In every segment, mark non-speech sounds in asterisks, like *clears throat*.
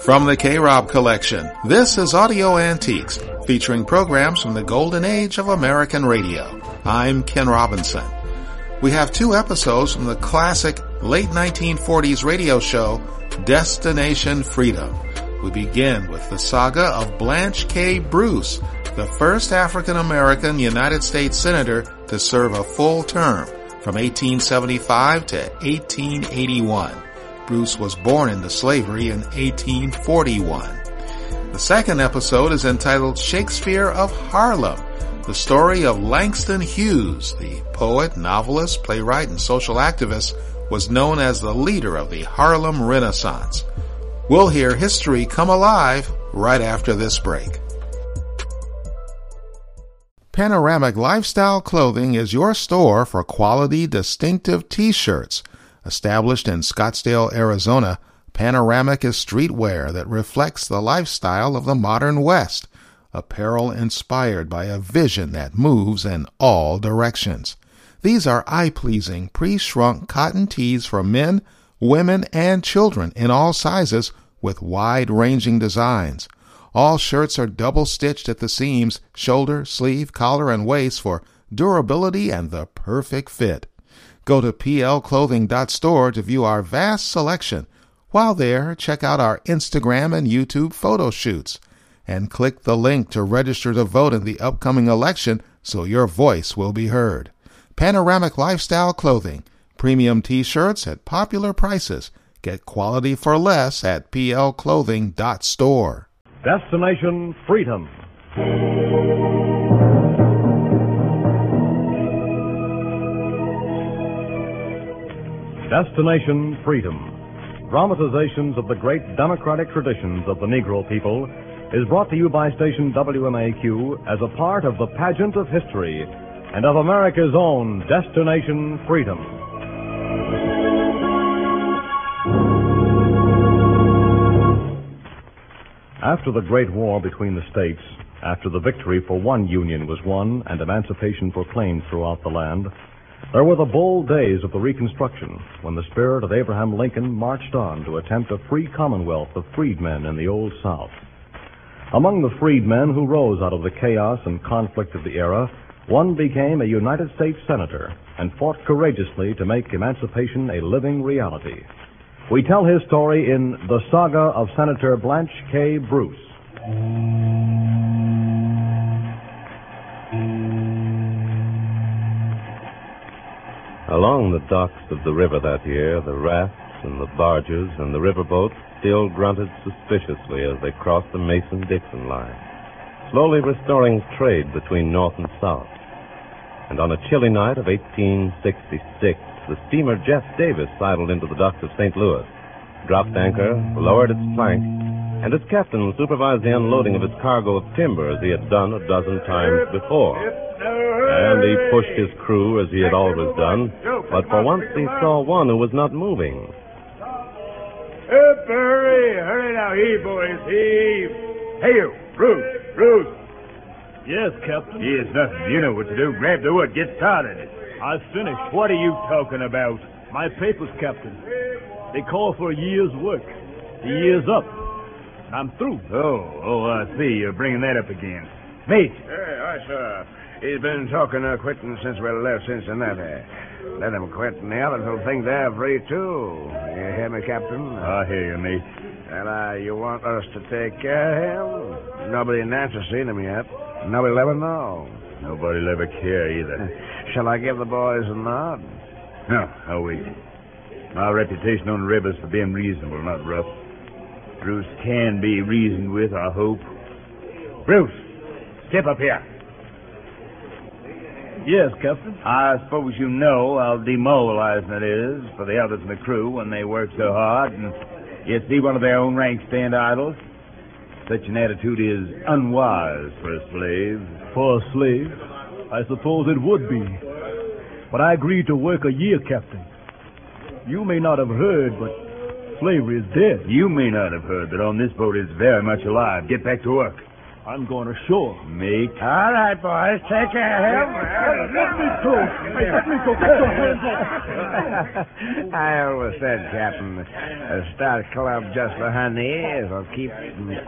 From the K-Rob collection, this is Audio Antiques, featuring programs from the golden age of American radio. I'm Ken Robinson. We have two episodes from the classic late 1940s radio show, Destination Freedom. We begin with the saga of Blanche K. Bruce, the first African American United States Senator to serve a full term from 1875 to 1881. Bruce was born into slavery in 1841. The second episode is entitled Shakespeare of Harlem, the story of Langston Hughes, the poet, novelist, playwright, and social activist, was known as the leader of the Harlem Renaissance. We'll hear history come alive right after this break. Panoramic Lifestyle Clothing is your store for quality, distinctive t-shirts. Established in Scottsdale, Arizona, Panoramic is streetwear that reflects the lifestyle of the modern West. Apparel inspired by a vision that moves in all directions. These are eye-pleasing, pre-shrunk cotton tees for men, women, and children in all sizes with wide-ranging designs. All shirts are double stitched at the seams, shoulder, sleeve, collar, and waist for durability and the perfect fit. Go to plclothing.store to view our vast selection. While there, check out our Instagram and YouTube photo shoots. And click the link to register to vote in the upcoming election so your voice will be heard. Panoramic Lifestyle Clothing. Premium t-shirts at popular prices. Get quality for less at plclothing.store. Destination Freedom. Destination Freedom. Dramatizations of the great democratic traditions of the Negro people is brought to you by station WMAQ as a part of the pageant of history and of America's own Destination Freedom. After the Great War between the states, after the victory for one union was won and emancipation proclaimed throughout the land, there were the bold days of the Reconstruction when the spirit of Abraham Lincoln marched on to attempt a free commonwealth of freedmen in the Old South. Among the freedmen who rose out of the chaos and conflict of the era, one became a United States Senator and fought courageously to make emancipation a living reality. We tell his story in The Saga of Senator Blanche K. Bruce. Along the docks of the river that year, the rafts and the barges and the riverboats still grunted suspiciously as they crossed the Mason-Dixon line, slowly restoring trade between North and South. And on a chilly night of 1866, the steamer Jeff Davis sidled into the docks of St. Louis, dropped anchor, lowered its plank, and its captain supervised the unloading of his cargo of timber as he had done a dozen times before. And he pushed his crew as he had always done, but for once he saw one who was not moving. Up, hurry! Hurry now, heave, boys, heave! Hey, you, Bruce, Bruce! Yes, Captain. Here's nothing. You know what to do. Grab the wood, get started. I've finished. What are you talking about? My papers, Captain. They call for a year's work. The year's up. Aye'm through. Oh, oh, I see. You're bringing that up again. Mate. Hey, I sir. He's been talking of quitting since we left Cincinnati. Let him quit, and the others will think they're free, too. You hear me, Captain? I hear you, mate. Well, uh, you want us to take care of him? Nobody in Nancy's seen him yet. Nobody'll ever know. Nobody'll ever care either. *laughs* Shall I give the boys a nod? No, I'll wait. My reputation on the river's for being reasonable, not rough. Bruce can be reasoned with, I hope. Bruce, step up here. Yes, Captain. I suppose you know how demoralizing it is for the others in the crew when they work so hard and yet see one of their own rank stand idle. Such an attitude is unwise for a slave. For a slave? I suppose it would be. But I agreed to work a year, Captain. You may not have heard, but slavery is dead. You may not have heard, but on this boat it's very much alive. Get back to work. I'm going ashore. Meek. All right, boys, take care of him. Let me go. Hey, let me go. Get your hands off. *laughs* I always said, Captain, a start club just behind the ears will keep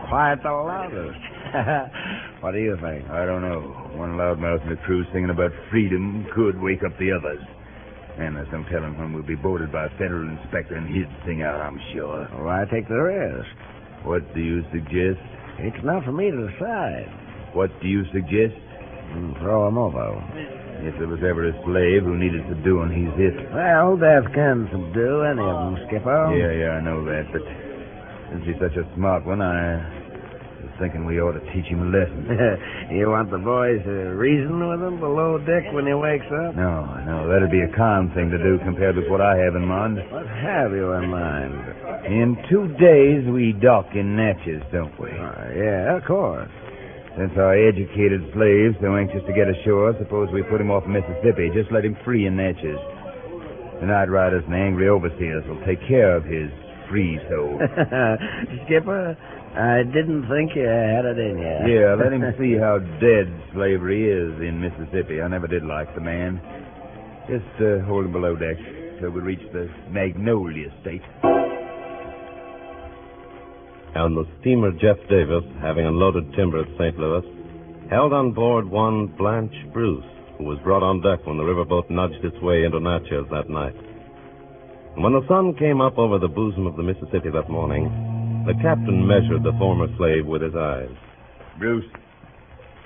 quiet the loudest. *laughs* what do you think? I don't know. One loudmouth in the crew singing about freedom could wake up the others. And there's no telling when we'll be boarded by a federal inspector and he'd sing out, I'm sure. Why take the risk? What do you suggest? It's not for me to decide. What do you suggest? Mm, Throw him over. If there was ever a slave who needed to do subduing, he's it. Well, death can subdue any of them, Skipper. Yeah, yeah, I know that, but since he's such a smart one, I thinking we ought to teach him a lesson. *laughs* you want the boys to reason with him below deck when he wakes up? No, no, that'd be a calm thing to do compared with what I have in mind. What have you in mind? In two days, we dock in Natchez, don't we? Uh, yeah, of course. Since our educated slave's so anxious to get ashore, suppose we put him off Mississippi. Just let him free in Natchez. The night riders and the angry overseers will take care of his free soul. *laughs* Skipper, I didn't think you had it in you. yeah, *laughs* let him see how dead slavery is in Mississippi. I never did like the man. Just uh, hold him below deck till we reach the Magnolia State. And the steamer Jeff Davis, having unloaded timber at St. Louis, held on board one Blanche Bruce, who was brought on deck when the riverboat nudged its way into Natchez that night. And when the sun came up over the bosom of the Mississippi that morning, the captain measured the former slave with his eyes. Bruce,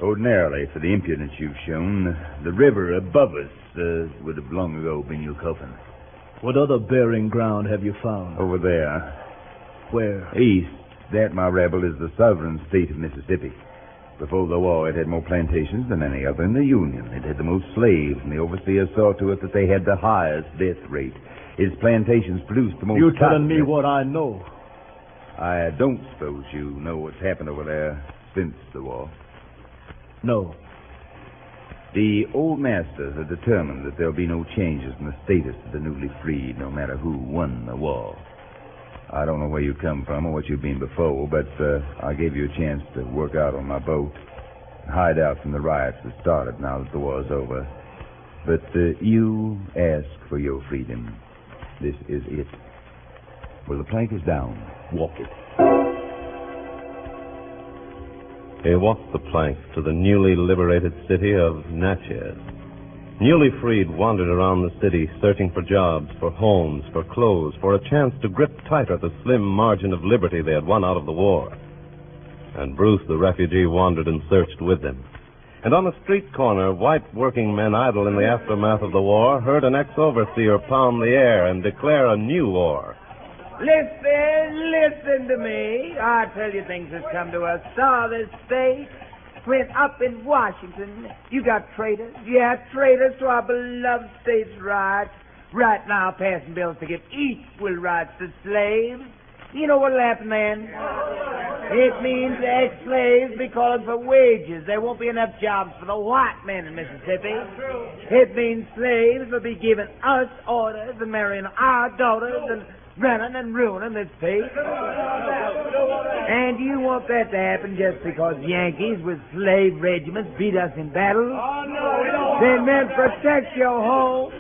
ordinarily, for the impudence you've shown, the river above us uh, would have long ago been your coffin. What other bearing ground have you found? Over there, Where? east, that, my rebel, is the sovereign state of Mississippi. Before the war, it had more plantations than any other in the Union. It had the most slaves, and the overseers saw to it that they had the highest death rate. Its plantations produced the most. You're telling me what I know. I don't suppose you know what's happened over there since the war. No. The old masters are determined that there'll be no changes in the status of the newly freed, no matter who won the war. I don't know where you come from or what you've been before, but uh, I gave you a chance to work out on my boat, hide out from the riots that started now that the war's over. But uh, you ask for your freedom. This is it. Well, the plank is down. Walk it. He walked the plank to the newly liberated city of Natchez. Newly freed wandered around the city searching for jobs, for homes, for clothes, for a chance to grip tighter the slim margin of liberty they had won out of the war. And Bruce, the refugee, wandered and searched with them. And on a street corner, white working men idle in the aftermath of the war heard an ex-overseer pound the air and declare a new war. Listen, listen to me. I tell you things has come to a this state. When up in Washington, you got traitors. Yeah, traitors to our beloved state's rights. Right now, passing bills to give equal rights to slaves. You know what'll happen then? It means ex-slaves be calling for wages. There won't be enough jobs for the white men in Mississippi. It means slaves will be giving us orders and marrying our daughters and running and ruining this state. And you want that to happen just because Yankees with slave regiments beat us in battle? Then men protect your home.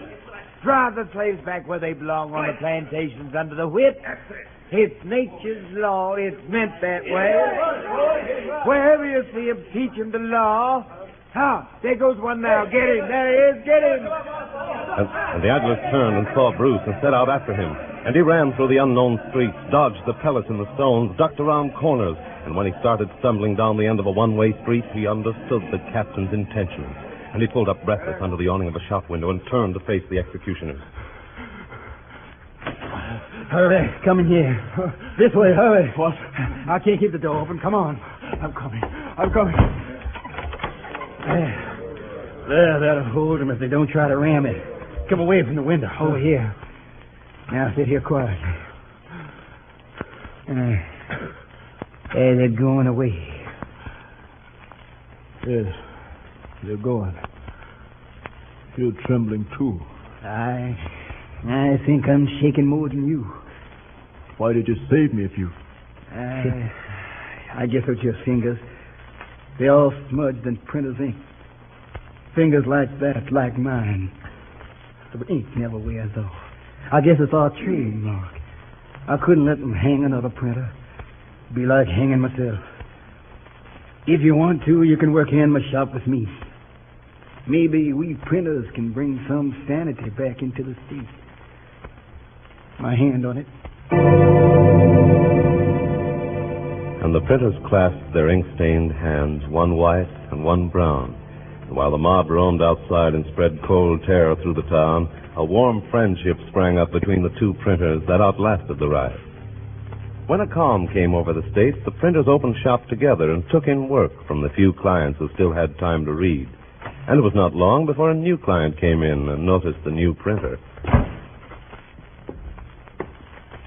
Drive the slaves back where they belong on the plantations under the whip. It's nature's law. It's meant that way. Wherever you see 'em teach 'em the law. Ah, there goes one now. Get him. There he is. Get him. And, and the idlers turned and saw Bruce and set out after him. And he ran through the unknown streets, dodged the pellets in the stones, ducked around corners. And when he started stumbling down the end of a one-way street, he understood the captain's intentions. And he pulled up breathless under the awning of a shop window and turned to face the executioners. Hurry, come in here. This way, hurry. What? I can't keep the door open. Come on. I'm coming. I'm coming. There. There, that'll hold them if they don't try to ram it. Come away from the window. Over here. Now sit here quietly. Uh, there, they're going away. Yes, they're going. You're trembling too. I, I think I'm shaking more than you. Why did you save me if you... I, I guess it's your fingers. They're all smudged in printer's ink. Fingers like that, like mine. But ink never wears off. I guess it's our trademark. I couldn't let them hang another printer. Be like hanging myself. If you want to, you can work here in my shop with me. Maybe we printers can bring some sanity back into the state. My hand on it. And the printers clasped their ink-stained hands, one white and one brown. And while the mob roamed outside and spread cold terror through the town, a warm friendship sprang up between the two printers that outlasted the riot. When a calm came over the state, the printers opened shop together and took in work from the few clients who still had time to read. And it was not long before a new client came in and noticed the new printer.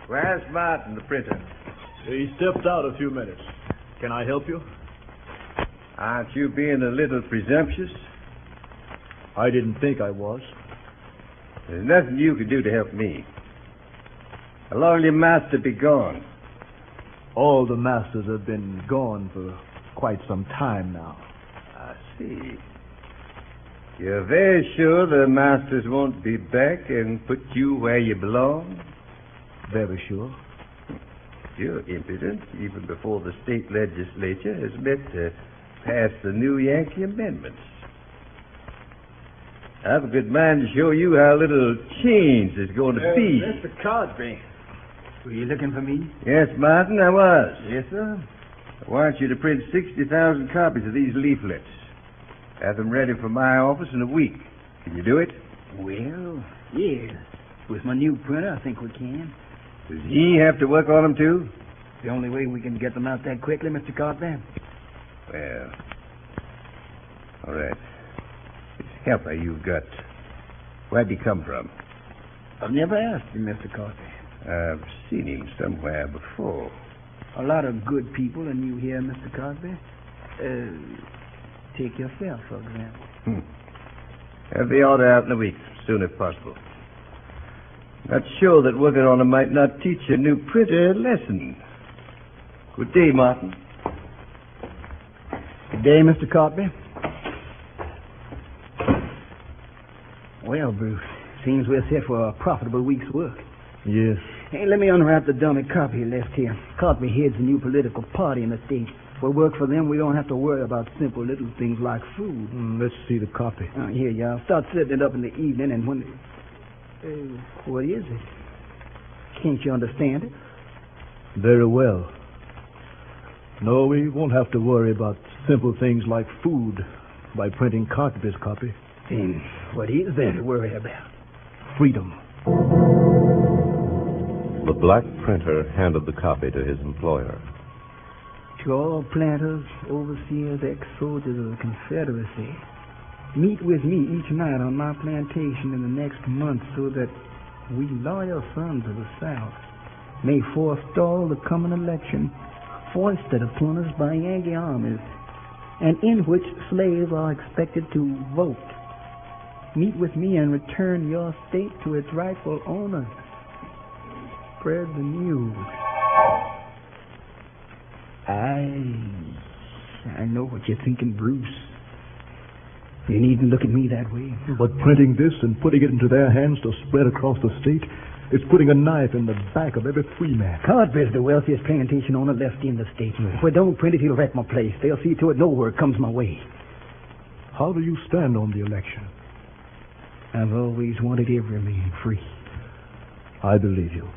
Where's Martin, the printer? He stepped out a few minutes. Can I help you? Aren't you being a little presumptuous? I didn't think I was. There's nothing you can do to help me. How long will your master be gone? All the masters have been gone for quite some time now. I see. You're very sure the masters won't be back and put you where you belong? Very sure. You're impudent, even before the state legislature has met to pass the new Yankee amendments. I've a good mind to show you how little change there's going to uh, be. Mr. Cosby. Were you looking for me? Yes, Martin, I was. Yes, sir. I want you to print 60,000 copies of these leaflets. Have them ready for my office in a week. Can you do it? Well, yes. With my new printer, I think we can. Does he have to work on them, too? The only way we can get them out that quickly, Mr. Cosby. Well, all right. This helper you've got, where'd he come from? I've never asked him, Mr. Cosby. I've seen him somewhere before. A lot of good people are new here, Mr. Cosby. Uh, take yourself, for example. Hmm. Have the order out in a week, soon as possible. Not sure that working on him might not teach a new printer a lesson. Good day, Martin. Good day, Mr. Cosby. Well, Bruce, seems we're set for a profitable week's work. Yes. Hey, let me unwrap the dummy copy you left here. Cosby heads a new political party in the state. If we work for them, we don't have to worry about simple little things like food. Mm, let's see the copy. Uh, here you are. Start setting it up in the evening, and when... Uh, what is it? Can't you understand it? Very well. No, we won't have to worry about simple things like food by printing Cosby's copy. Hmm. Then what is there to worry about? Freedom. The black printer handed the copy to his employer. To all planters, overseers, ex-soldiers of the Confederacy, meet with me each night on my plantation in the next month so that we loyal sons of the South may forestall the coming election foisted upon us by Yankee armies and in which slaves are expected to vote. Meet with me and return your state to its rightful owner. Spread the news. I I know what you're thinking, Bruce. You needn't look at me that way. But printing this and putting it into their hands to spread across the state is putting a knife in the back of every free man. Codber's the wealthiest plantation owner left in the state. If we don't print it, he'll wreck my place. They'll see to it no word comes my way. How do you stand on the election? I've always wanted every man free. I believe you.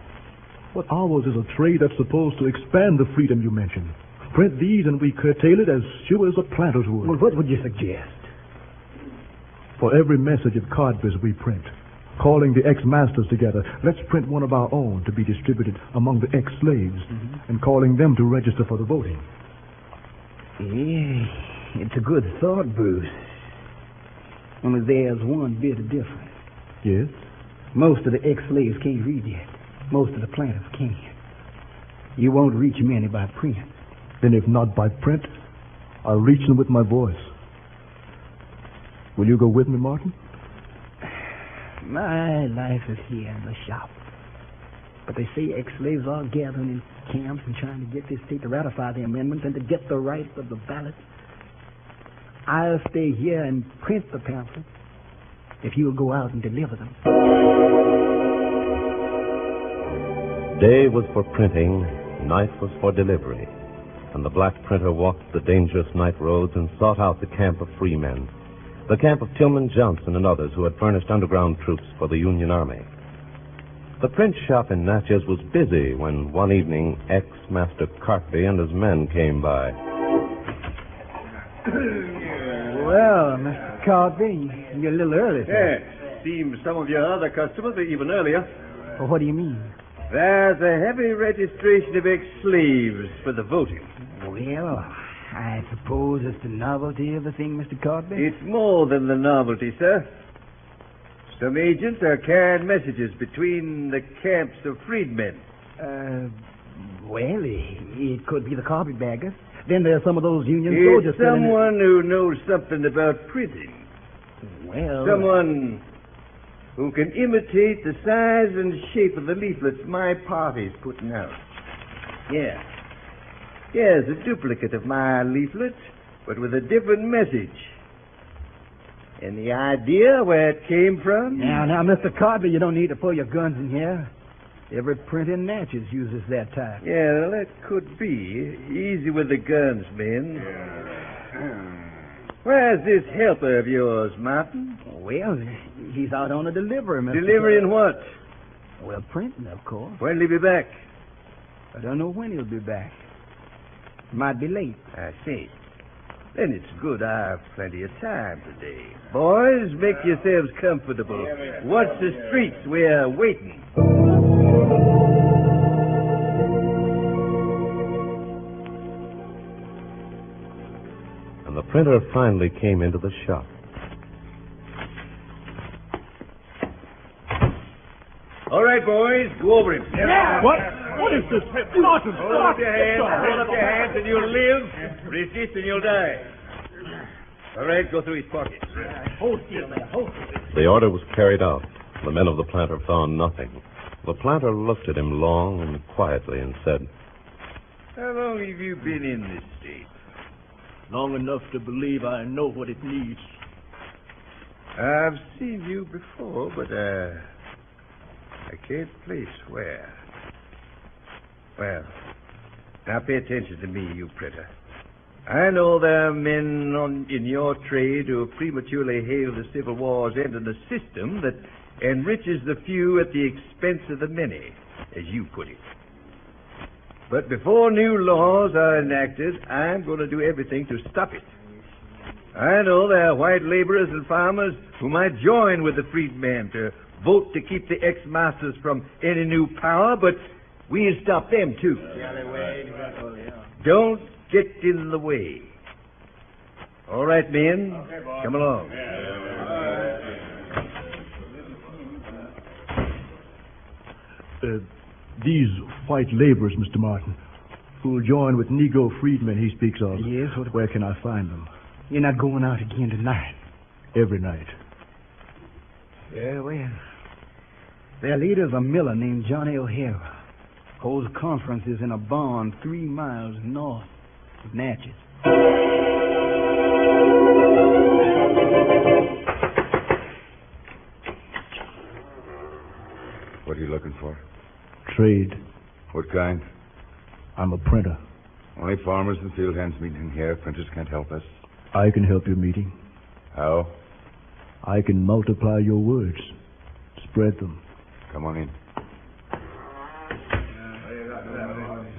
But ours is a trade that's supposed to expand the freedom you mentioned. Print these and we curtail it as sure as a planter's would. Well, what would you suggest? For every message of Codber's we print, calling the ex-masters together, let's print one of our own to be distributed among the ex-slaves mm-hmm. and calling them to register for the voting. Yeah, it's a good thought, Bruce. Only there's one bit of difference. Yes? Most of the ex-slaves can't read yet. Most of the planters can't. You won't reach many by print. Then if not by print, I'll reach them with my voice. Will you go with me, Martin? My life is here in the shop. But they say ex-slaves are gathering in camps and trying to get this state to ratify the amendments and to get the right of the ballot. I'll stay here and print the pamphlets if you'll go out and deliver them. Day was for printing, night was for delivery. And the black printer walked the dangerous night roads and sought out the camp of free men, the camp of Tillman Johnson and others who had furnished underground troops for the Union Army. The print shop in Natchez was busy when one evening ex-master Cartby and his men came by. *clears throat* Well, Mr. Cartby, you're a little early. sir. Yes. Seems some of your other customers are even earlier. Well, what do you mean? There's a heavy registration of ex-slaves for the voting. Well, I suppose it's the novelty of the thing, Mr. Cartby. It's more than the novelty, sir. Some agents are carrying messages between the camps of freedmen. Uh, well, it, could be the carpetbaggers. Then there's some of those Union It's soldiers. filling in- someone who knows something about printing. Well, Someone who can imitate the size and shape of the leaflets my party's putting out. Yeah. Here's a duplicate of my leaflet, but with a different message. Any idea where it came from? Now, now, Mr. Cartby, you don't need to pull your guns in here. Every print in Natchez uses that type. Yeah, well, that could be. Easy with the guns, men. Where's this helper of yours, Martin? Well, he's out on a delivery, Mr. Delivering what? Well, printing, of course. When'll he be back? I don't know when he'll be back. Might be late. I see. Then it's good I have plenty of time today. Boys, make yourselves comfortable. Watch the streets. We're waiting. And the printer finally came into the shop. All right, boys, go over him. What? What is this? Martin! Hold up your hands. Hold up your hands, and you'll live. Resist, and you'll die. All right, go through his pockets. Hold still there. Hold still. The order was carried out. The men of the planter found nothing. The planter looked at him long and quietly and said, How long have you been in this state? Long enough to believe I know what it needs. I've seen you before, but uh, I can't place where. Well, now pay attention to me, you printer. I know there are men on, in your trade who prematurely hailed the Civil War's end in a system that enriches the few at the expense of the many, as you put it. But before new laws are enacted, I'm going to do everything to stop it. I know there are white laborers and farmers who might join with the freedmen to vote to keep the ex-masters from any new power, but we'll stop them too. Don't get in the way. All right, men, come along. Uh, these white laborers, Mr. Martin, who will join with Negro freedmen he speaks of. Yes, what- Where can I find them? You're not going out again tonight. Every night. Yeah, well. Their leader's a miller named Johnny O'Hara. Holds conferences in a barn three miles north of Natchez. What are you looking for? Trade. What kind? I'm a printer. Only farmers and field hands meeting in here. Printers can't help us. I can help your meeting. How? I can multiply your words. Spread them. Come on in.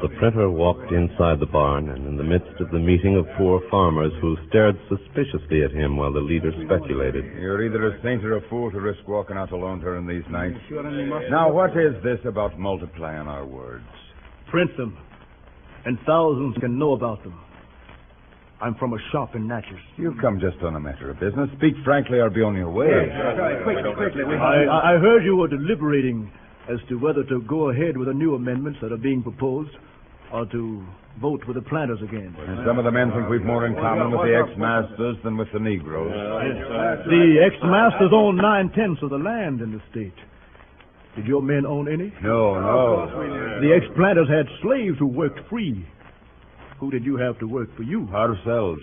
The printer walked inside the barn, and in the midst of the meeting of poor farmers who stared suspiciously at him while the leader speculated. You're either a saint or a fool to risk walking out alone during these nights. Now, what is this about multiplying our words? Print them. And thousands can know about them. I'm from a shop in Natchez. You've come just on a matter of business. Speak frankly or be on your way. Quickly, quickly. I, I I heard you were deliberating as to whether to go ahead with the new amendments that are being proposed or to vote with the planters again. And some of the men think we've more in common with the ex-masters than with the Negroes. The ex-masters own nine-tenths of the land in the state. Did your men own any? No, no. The ex-planters had slaves who worked free. Who did you have to work for you? Ourselves.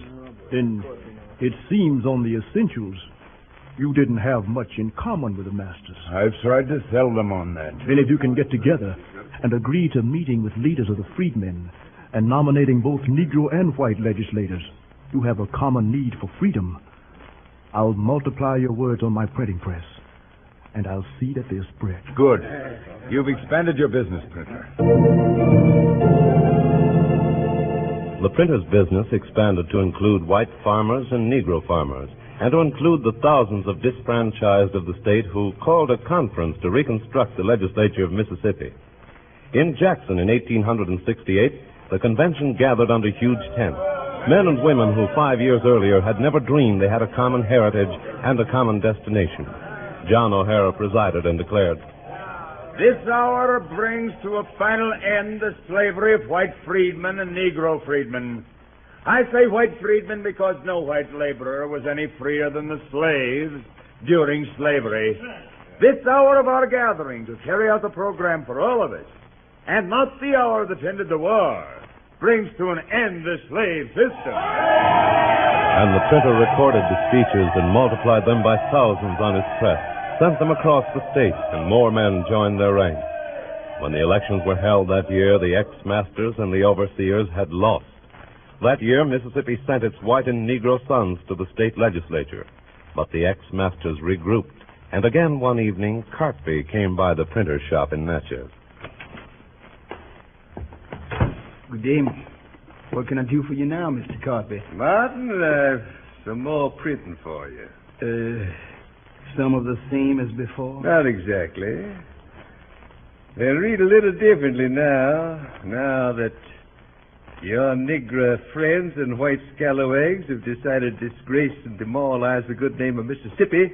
Then It seems on the essentials you didn't have much in common with the masters. I've tried to sell them on that. Well, if you can get together and agree to meeting with leaders of the freedmen and nominating both Negro and white legislators, you have a common need for freedom. I'll multiply your words on my printing press, and I'll see that they're spread. Good. You've expanded your business, printer. The printer's business expanded to include white farmers and Negro farmers, and to include the thousands of disfranchised of the state who called a conference to reconstruct the legislature of Mississippi. In Jackson in 1868, the convention gathered under huge tents. Men and women who five years earlier had never dreamed they had a common heritage and a common destination. John O'Hara presided and declared, This hour brings to a final end the slavery of white freedmen and Negro freedmen. I say white freedmen because no white laborer was any freer than the slaves during slavery. This hour of our gathering to carry out the program for all of us, and not the hour that ended the war, brings to an end the slave system. And the printer recorded the speeches and multiplied them by thousands on his press, sent them across the state, and more men joined their ranks. When the elections were held that year, the ex-masters and the overseers had lost. That year, Mississippi sent its white and Negro sons to the state legislature. But the ex-masters regrouped, and again one evening, Cartby came by the printer's shop in Natchez. Good day. What can I do for you now, Mr. Cartby? Martin, I've some more printing for you. Uh, some of the same as before? Not exactly. They'll read a little differently now, now that your Negro friends and white scalawags have decided to disgrace and demoralize the good name of Mississippi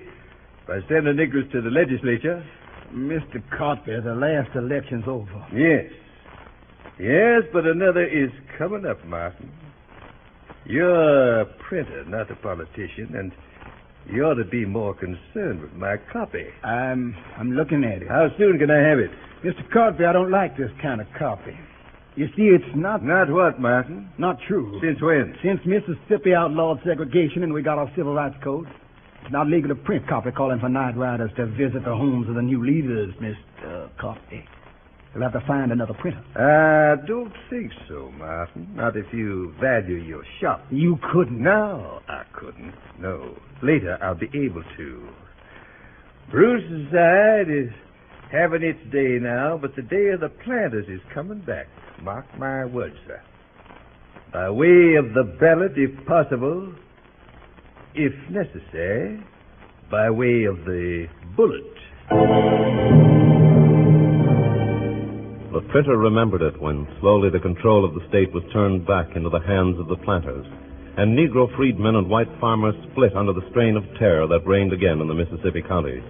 by sending Negroes to the legislature. Mr. Cartby, the last election's over. Yes. Yes, but another is coming up, Martin. You're a printer, not a politician, and you ought to be more concerned with my copy. I'm I'm looking at it. How soon can I have it? Mr. Cartby, I don't like this kind of copy. You see, it's not Not what, Martin? not true. Since when? Since Mississippi outlawed segregation and we got our civil rights code, it's not legal to print copy calling for night riders to visit the homes of the new leaders, Mr. Cartby. You'll have to find another printer. I don't think so, Martin. Not if you value your shop. You couldn't. No, I couldn't. No. Later, I'll be able to. Bruce's side is having its day now, but the day of the planters is coming back. Mark my words, sir. By way of the ballot, if possible, if necessary, by way of the bullet. The printer remembered it when slowly the control of the state was turned back into the hands of the planters, and Negro freedmen and white farmers split under the strain of terror that reigned again in the Mississippi counties.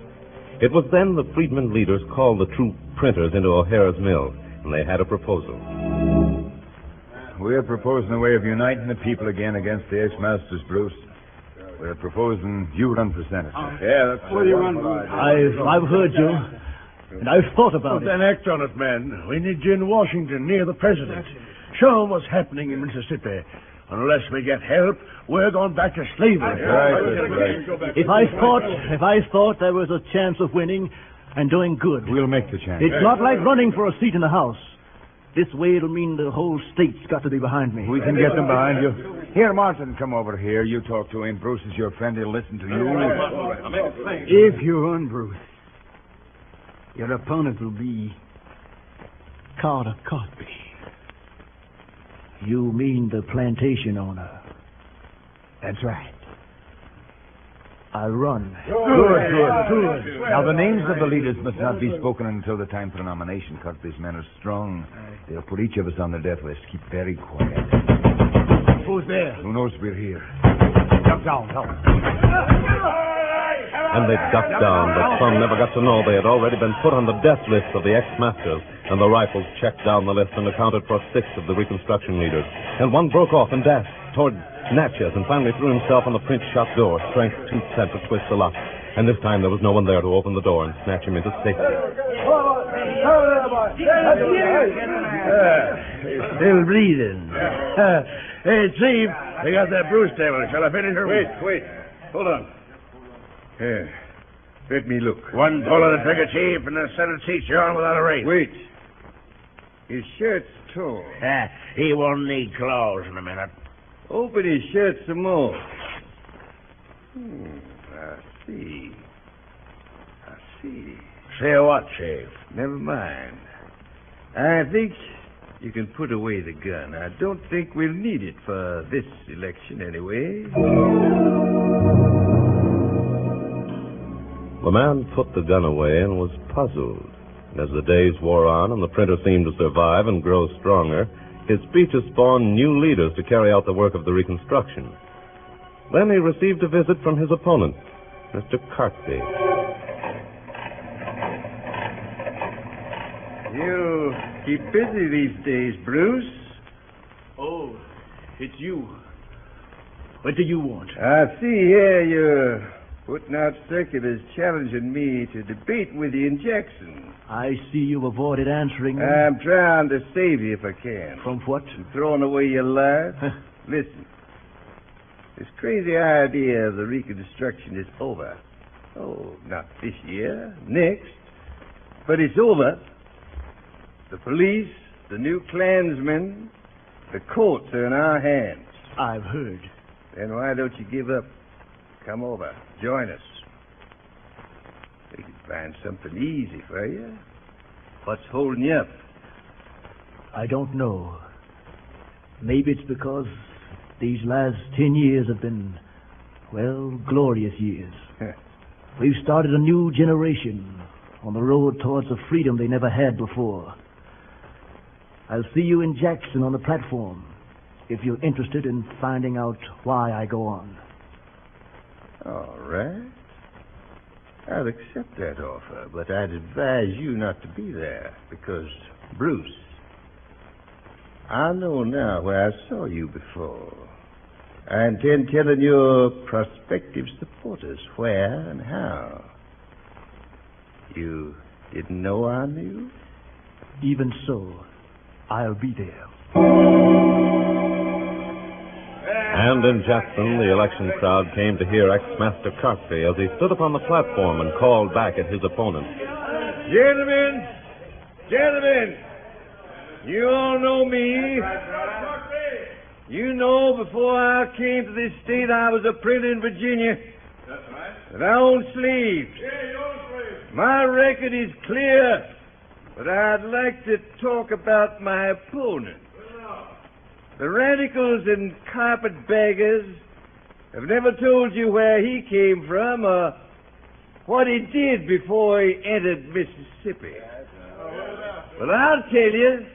It was then the freedmen leaders called the true printers into O'Hara's mill, and they had a proposal. We're proposing a way of uniting the people again against the ex-masters, Bruce. We're proposing you run for senator. Yeah, that's what you want. I've, I've heard you, and I've thought about it. Then act on it, man. We need you in Washington, near the president. Show him what's happening in Mississippi. Unless we get help, we're going back to slavery. Right, If I thought, if I thought there was a chance of winning and doing good, We'll make the chance. it's not like running for a seat in the House. This way it'll mean the whole state's got to be behind me. We can get them behind you. Here, Martin, come over here. You talk to him. Bruce is your friend. He'll listen to you. If you run, Bruce, your opponent will be Carter Cartby. You mean the plantation owner? That's right. I'll run. Good, good, good. Now, the names of the leaders must not be spoken until the time for nomination, because these men are strong. They'll put each of us on the death list. Keep very quiet. Who's there? Who knows we're here? Duck down, help. *laughs* And they ducked down, but some never got to know they had already been put on the death list of the ex-masters, and the rifles checked down the list and accounted for six of the Reconstruction leaders. And one broke off and dashed toward Natchez and finally threw himself on the print shop door, strength too sad to twist the lock. And this time there was no one there to open the door and snatch him into safety. Still breathing. *laughs* hey, Chief, They got that Bruce table. Shall I finish her? Wait, wait. Hold on. Here. Let me look. One pull of the trigger, Chief, and the center seat's you on without a race. Wait. His shirt's torn. Ah, he won't need claws in a minute. Open his shirt some more. Hmm, I see. I see. Say what, Chief? Never mind. I think you can put away the gun. I don't think we'll need it for this election anyway. The man put the gun away and was puzzled. As the days wore on and the printer seemed to survive and grow stronger, his speeches spawned new leaders to carry out the work of the Reconstruction. Then he received a visit from his opponent, Mr. Cartby. You keep busy these days, Bruce. Oh, it's you. What do you want? I see here you're putting out circulars challenging me to debate with you in Jackson. I see you avoided answering me. I'm trying to save you if I can. From what? From throwing away your life. Listen. This crazy idea of the Reconstruction is over. Oh, not this year, next. But it's over. The police, the new Klansmen, the courts are in our hands. I've heard. Then why don't you give up? Come over. Join us. We can find something easy for you. What's holding you up? I don't know. Maybe it's because these last ten years have been, well, glorious years. *laughs* We've started a new generation on the road towards a freedom they never had before. I'll see you in Jackson on the platform if you're interested in finding out why I go on. All right. I'll accept that offer, but I'd advise you not to be there because, Bruce, I know now where I saw you before. I intend telling your prospective supporters where and how. You didn't know I knew? Even so, I'll be there. And in Jackson, the election crowd came to hear ex-master Cartby as he stood upon the platform and called back at his opponent. Gentlemen, gentlemen, you all know me. You know before I came to this state I was a printer in Virginia. That's right. That I owned slaves. Yeah, you own slaves. My record is clear, but I'd like to talk about my opponent. The radicals and carpetbaggers have never told you where he came from or what he did before he entered Mississippi. Well, I'll tell you.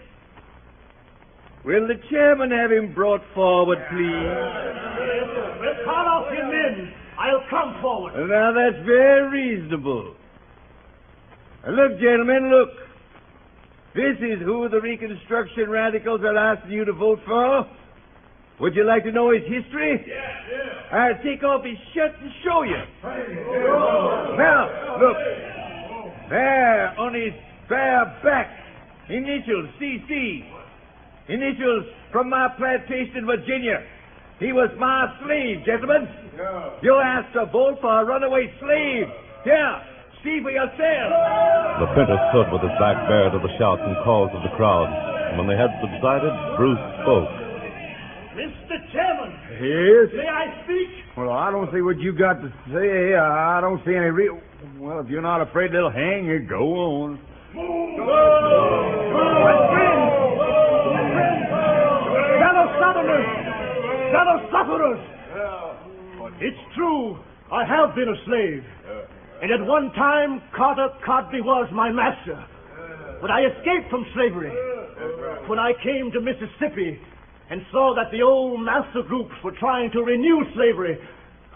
Will the chairman have him brought forward, please? Well, call off your men. I'll come forward. Now, that's very reasonable. Now, look, gentlemen, look. This is who the Reconstruction radicals are asking you to vote for. Would you like to know his history? Yeah, yeah. I'll take off his shirt and show you. Now, look. There, on his bare back, initials CC. Initials from my plantation in Virginia. He was my slave, gentlemen. You asked to vote for a runaway slave. Here, see for yourself. The printer stood with his back bare to the shouts and calls of the crowd. And when they had subsided, Bruce spoke. Mr. Chairman, Yes? may I speak? Well, I don't see what you got to say. I don't see any real. Well, if you're not afraid they'll hang you, go on. Fellow Southerners, fellow sufferers, it's true, I have been a slave. And at one time, Carter Codby was my master. But I escaped from slavery. When I came to Mississippi and saw that the old master groups were trying to renew slavery,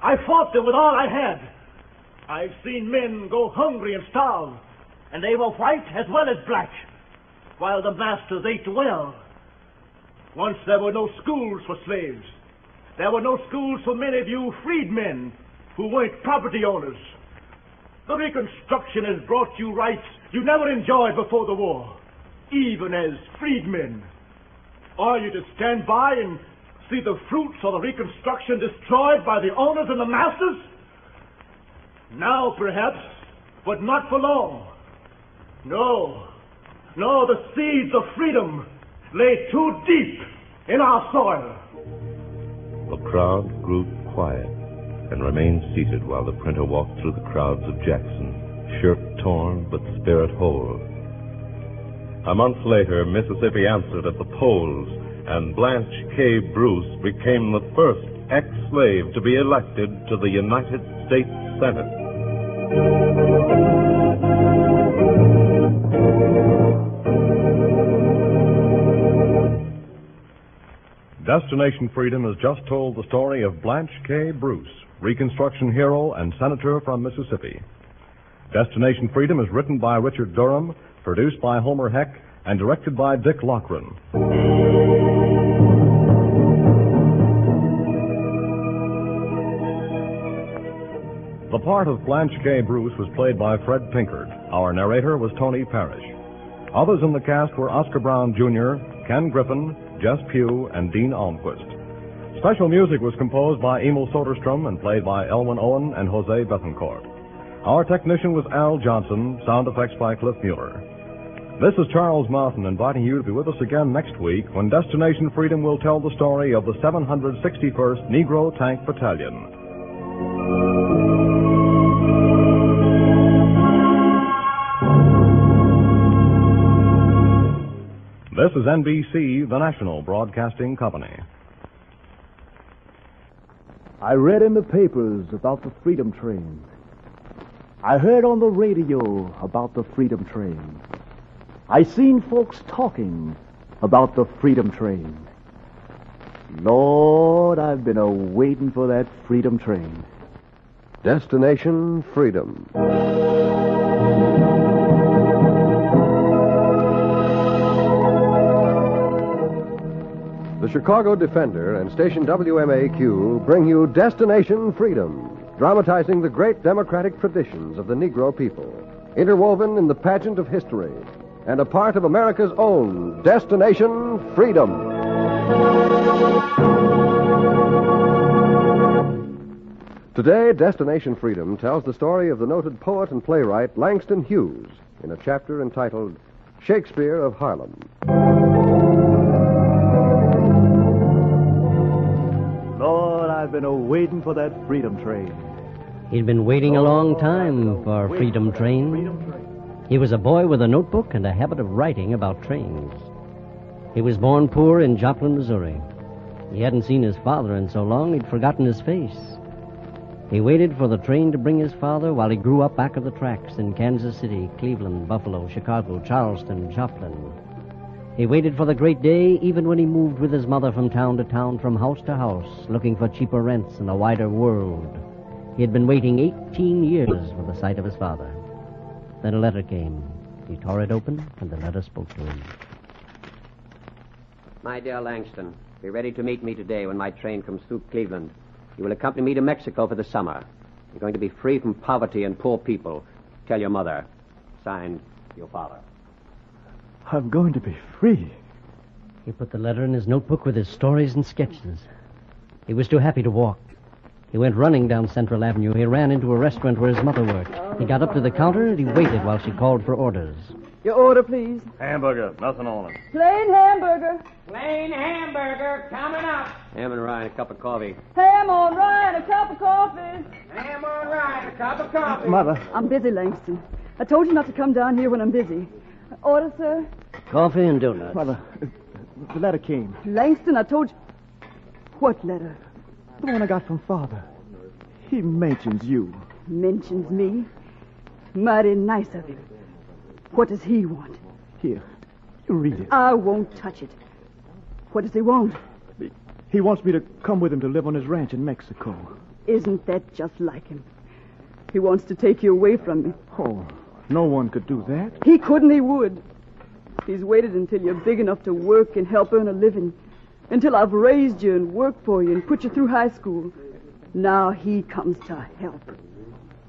I fought them with all I had. I've seen men go hungry and starve, and they were white as well as black, while the masters ate well. Once there were no schools for slaves. There were no schools for many of you freedmen who weren't property owners. The Reconstruction has brought you rights you never enjoyed before the war, even as freedmen. Are you to stand by and see the fruits of the Reconstruction destroyed by the owners and the masters? Now, perhaps, but not for long. No, no, the seeds of freedom lay too deep in our soil. The crowd grew quiet and remained seated while the printer walked through the crowds of Jackson, shirt torn but spirit whole. A month later, Mississippi answered at the polls, and Blanche K. Bruce became the first ex-slave to be elected to the United States Senate. Destination Freedom has just told the story of Blanche K. Bruce, Reconstruction hero and senator from Mississippi. Destination Freedom is written by Richard Durham, produced by Homer Heck, and directed by Dick Lochran. The part of Blanche K. Bruce was played by Fred Pinkard. Our narrator was Tony Parrish. Others in the cast were Oscar Brown Jr., Ken Griffin, Jess Pugh, and Dean Almquist. Special music was composed by Emil Soderstrom and played by Elwin Owen and Jose Bethencourt. Our technician was Al Johnson, sound effects by Cliff Mueller. This is Charles Martin inviting you to be with us again next week when Destination Freedom will tell the story of the 761st Negro Tank Battalion. This is NBC, the national broadcasting company. I read in the papers about the Freedom Train. I heard on the radio about the Freedom Train. I seen folks talking about the Freedom Train. Lord, I've been a waiting for that Freedom Train. Destination Freedom. Chicago Defender and station WMAQ bring you Destination Freedom, dramatizing the great democratic traditions of the Negro people, interwoven in the pageant of history, and a part of America's own Destination Freedom. Today, Destination Freedom tells the story of the noted poet and playwright Langston Hughes in a chapter entitled Shakespeare of Harlem. I've been a waiting for that Freedom Train. He'd been waiting a oh, long time for Freedom Train. He was a boy with a notebook and a habit of writing about trains. He was born poor in Joplin, Missouri. He hadn't seen his father in so long he'd forgotten his face. He waited for the train to bring his father while he grew up back of the tracks in Kansas City, Cleveland, Buffalo, Chicago, Charleston, Joplin. He waited for the great day even when he moved with his mother from town to town, from house to house, looking for cheaper rents and a wider world. He had been waiting 18 years for the sight of his father. Then a letter came. He tore it open, and the letter spoke to him. My dear Langston, be ready to meet me today when my train comes through Cleveland. You will accompany me to Mexico for the summer. You're going to be free from poverty and poor people. Tell your mother. Signed, your father. I'm going to be free. He put the letter in his notebook with his stories and sketches. He was too happy to walk. He went running down Central Avenue. He ran into a restaurant where his mother worked. He got up to the counter and he waited while she called for orders. Your order, please. Hamburger, nothing on it. Plain hamburger. Plain hamburger coming up. Ham and rye, a cup of coffee. Ham on rye and a cup of coffee. Ham on rye, a cup of coffee. Mother. I'm busy, Langston. I told you not to come down here when I'm busy. Order, sir? Coffee and donuts. Mother, the letter came. Langston, I told you. What letter? The one I got from Father. He mentions you. Mentions me. Mighty nice of him. What does he want? Here, you read it. I won't touch it. What does he want? He wants me to come with him to live on his ranch in Mexico. Isn't that just like him? He wants to take you away from me. Oh, no one could do that. He couldn't, he would. He's waited until you're big enough to work and help earn a living. Until I've raised you and worked for you and put you through high school. Now he comes to help.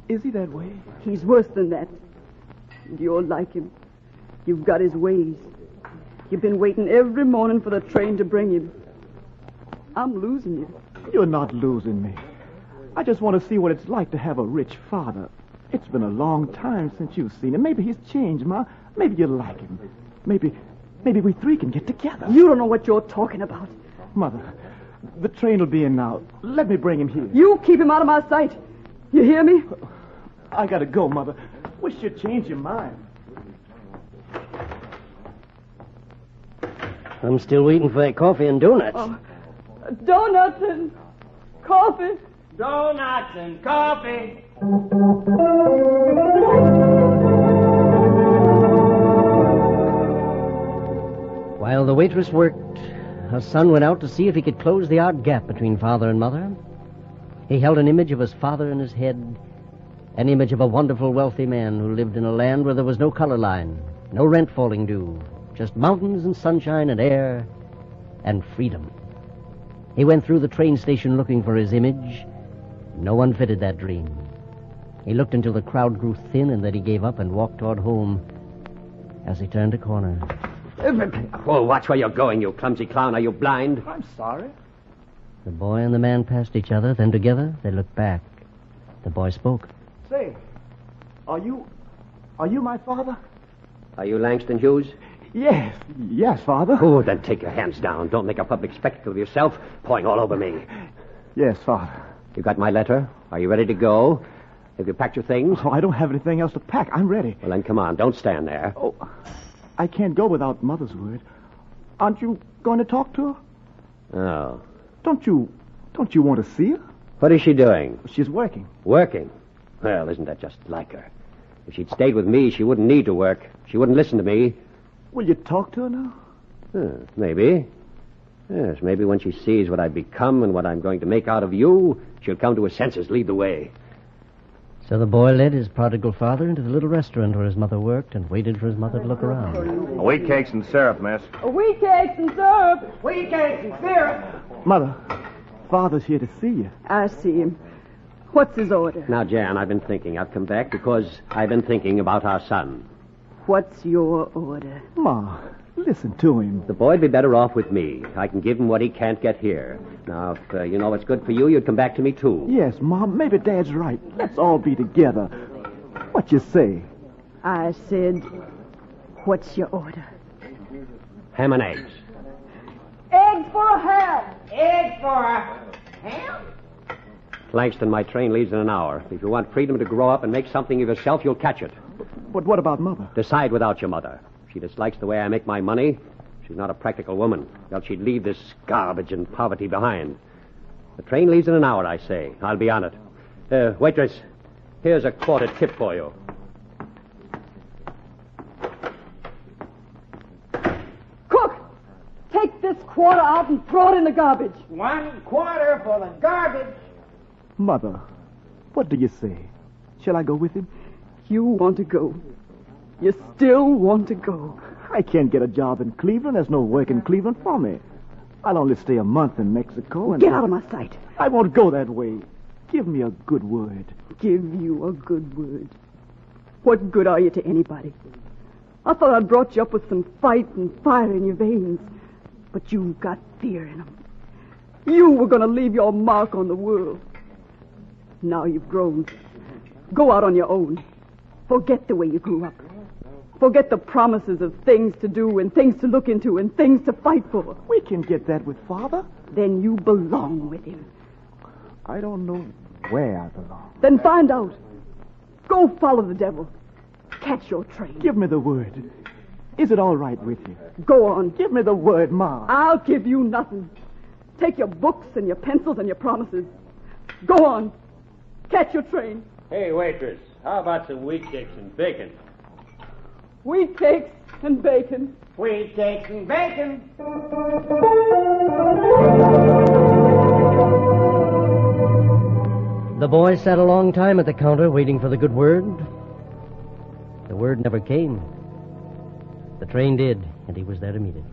Is he that way? He's worse than that. You're like him. You've got his ways. You've been waiting every morning for the train to bring him. I'm losing you. You're not losing me. I just want to see what it's like to have a rich father. It's been a long time since you've seen him. Maybe he's changed, Ma. Maybe you like him. Maybe, maybe we three can get together. You don't know what you're talking about. Mother, the train will be in now. Let me bring him here. You keep him out of my sight. You hear me? I gotta go, Mother. Wish you'd change your mind. I'm still waiting for that coffee and donuts. Oh, donuts and coffee. Donuts and coffee. While the waitress worked, her son went out to see if he could close the odd gap between father and mother. He held an image of his father in his head, an image of a wonderful, wealthy man who lived in a land where there was no color line, no rent falling due, just mountains and sunshine and air and freedom. He went through the train station looking for his image. No one fitted that dream. He looked until the crowd grew thin and then he gave up and walked toward home as he turned a corner. Oh, watch where you're going, you clumsy clown. Are you blind? I'm sorry. The boy and the man passed each other, then together they looked back. The boy spoke. Say, are you, are you my father? Are you Langston Hughes? Yes, yes, Father. Oh, then take your hands down. Don't make a public spectacle of yourself, pouring all over me. Yes, Father. You got my letter? Are you ready to go? Have you packed your things? Oh, I don't have anything else to pack. I'm ready. Well, then come on. Don't stand there. Oh, I can't go without Mother's word. Aren't you going to talk to her? Oh. Don't you, don't you want to see her? What is she doing? She's working. Working? Well, isn't that just like her? If she'd stayed with me, she wouldn't need to work. She wouldn't listen to me. Will you talk to her now? Huh, maybe. Yes, maybe when she sees what I've become and what I'm going to make out of you, she'll come to her senses, lead the way. So the boy led his prodigal father into the little restaurant where his mother worked and waited for his mother to look around. A wheat cakes and syrup, miss. A wheat cakes and syrup. Wheat cakes and syrup. Mother, Father's here to see you. I see him. What's his order? Now, Jan, I've been thinking. I've come back because I've been thinking about our son. What's your order? Ma, listen to him. The boy'd be better off with me. I can give him what he can't get here. Now, if uh, you know what's good for you, you'd come back to me, too. Yes, Mom, maybe Dad's right. Let's all be together. What you say? I said, what's your order? Ham and eggs. Eggs for a ham. Eggs for a ham? Langston, my train leaves in an hour. If you want freedom to grow up and make something of yourself, you'll catch it. But what about Mother? Decide without your mother. She dislikes the way I make my money. She's not a practical woman. Else she'd leave this garbage and poverty behind. The train leaves in an hour, I say. I'll be on it. Uh, waitress, here's a quarter tip for you. Cook, take this quarter out and throw it in the garbage. One quarter for the garbage. Mother, what do you say? Shall I go with him? You want to go. You still want to go. I can't get a job in Cleveland. There's no work in Cleveland for me. I'll only stay a month in Mexico and. Get out of my sight. I won't go that way. Give me a good word. Give you a good word. What good are you to anybody? I thought I'd brought you up with some fight and fire in your veins. But you've got fear in them. You were going to leave your mark on the world. Now you've grown. Go out on your own. Forget the way you grew up. Forget the promises of things to do and things to look into and things to fight for. We can get that with Father. Then you belong with him. I don't know where I belong. Then find out. Go follow the devil. Catch your train. Give me the word. Is it all right with you? Go on. Give me the word, Ma. I'll give you nothing. Take your books and your pencils and your promises. Go on. Catch your train. Hey, waitress, how about some wheat cakes and bacon? Wheat cakes and bacon. Wheat cakes and bacon. The boy sat a long time at the counter waiting for the good word. The word never came. The train did, and he was there to meet it.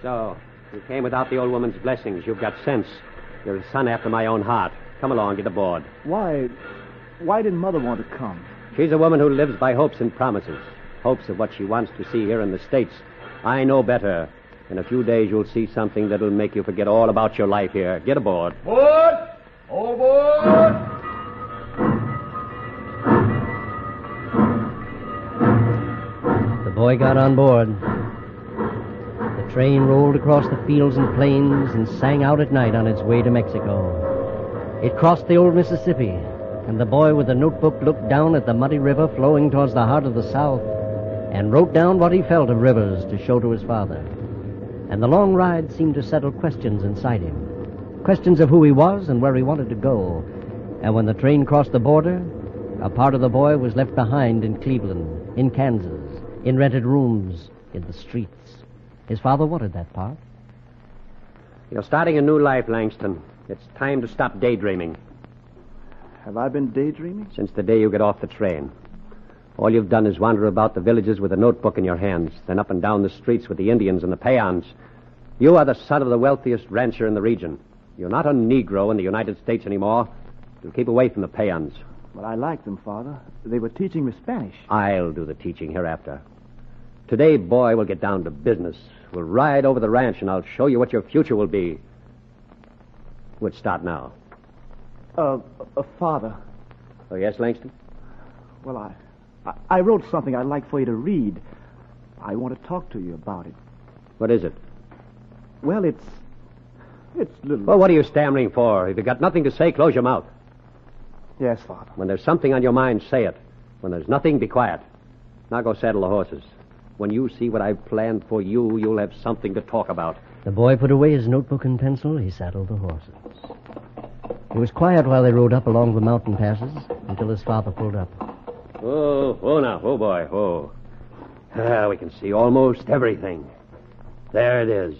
So, you came without the old woman's blessings. You've got sense. You're a son after my own heart. Come along, get aboard. Why, why didn't Mother want to come? She's a woman who lives by hopes and promises. Hopes of what she wants to see here in the States. I know better. In a few days, you'll see something that'll make you forget all about your life here. Get aboard. Board! All aboard! The boy got on board. The train rolled across the fields and plains and sang out at night on its way to Mexico. It crossed the old Mississippi, and the boy with the notebook looked down at the muddy river flowing towards the heart of the South and wrote down what he felt of rivers to show to his father. And the long ride seemed to settle questions inside him questions of who he was and where he wanted to go. And when the train crossed the border, a part of the boy was left behind in Cleveland, in Kansas, in rented rooms, in the streets. His father wanted that part. You're starting a new life, Langston. It's time to stop daydreaming. Have I been daydreaming? Since the day you get off the train. All you've done is wander about the villages with a notebook in your hands, then up and down the streets with the Indians and the peons. You are the son of the wealthiest rancher in the region. You're not a Negro in the United States anymore. You'll keep away from the peons. But I liked them, Father. They were teaching me Spanish. I'll do the teaching hereafter. Today, boy, we'll get down to business. We'll ride over the ranch, and I'll show you what your future will be. We'll start now. Uh, uh, Father. Oh, yes, Langston? Well, I, I, I wrote something I'd like for you to read. I want to talk to you about it. What is it? Well, it's. It's little. Well, what are you stammering for? If you've got nothing to say, close your mouth. Yes, Father. When there's something on your mind, say it. When there's nothing, be quiet. Now go saddle the horses. When you see what I've planned for you, you'll have something to talk about. The boy put away his notebook and pencil. He saddled the horses. It was quiet while they rode up along the mountain passes until his father pulled up. Oh, oh, now, oh, boy, oh. Ah, we can see almost everything. There it is.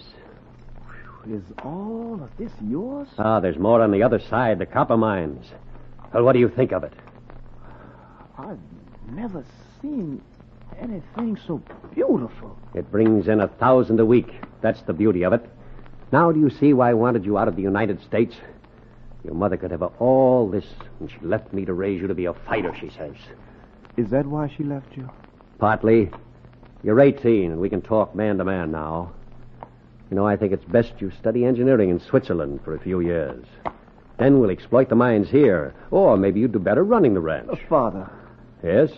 Is all of this yours? Ah, there's more on the other side, the copper mines. Well, what do you think of it? I've never seen anything so beautiful. It brings in a thousand a week. That's the beauty of it. Now, do you see why I wanted you out of the United States? Your mother could have all this, and she left me to raise you to be a fighter, she says. Is that why she left you? Partly. You're 18, and we can talk man to man now. You know, I think it's best you study engineering in Switzerland for a few years. Then we'll exploit the mines here. Or maybe you'd do better running the ranch. Uh, Father, Yes?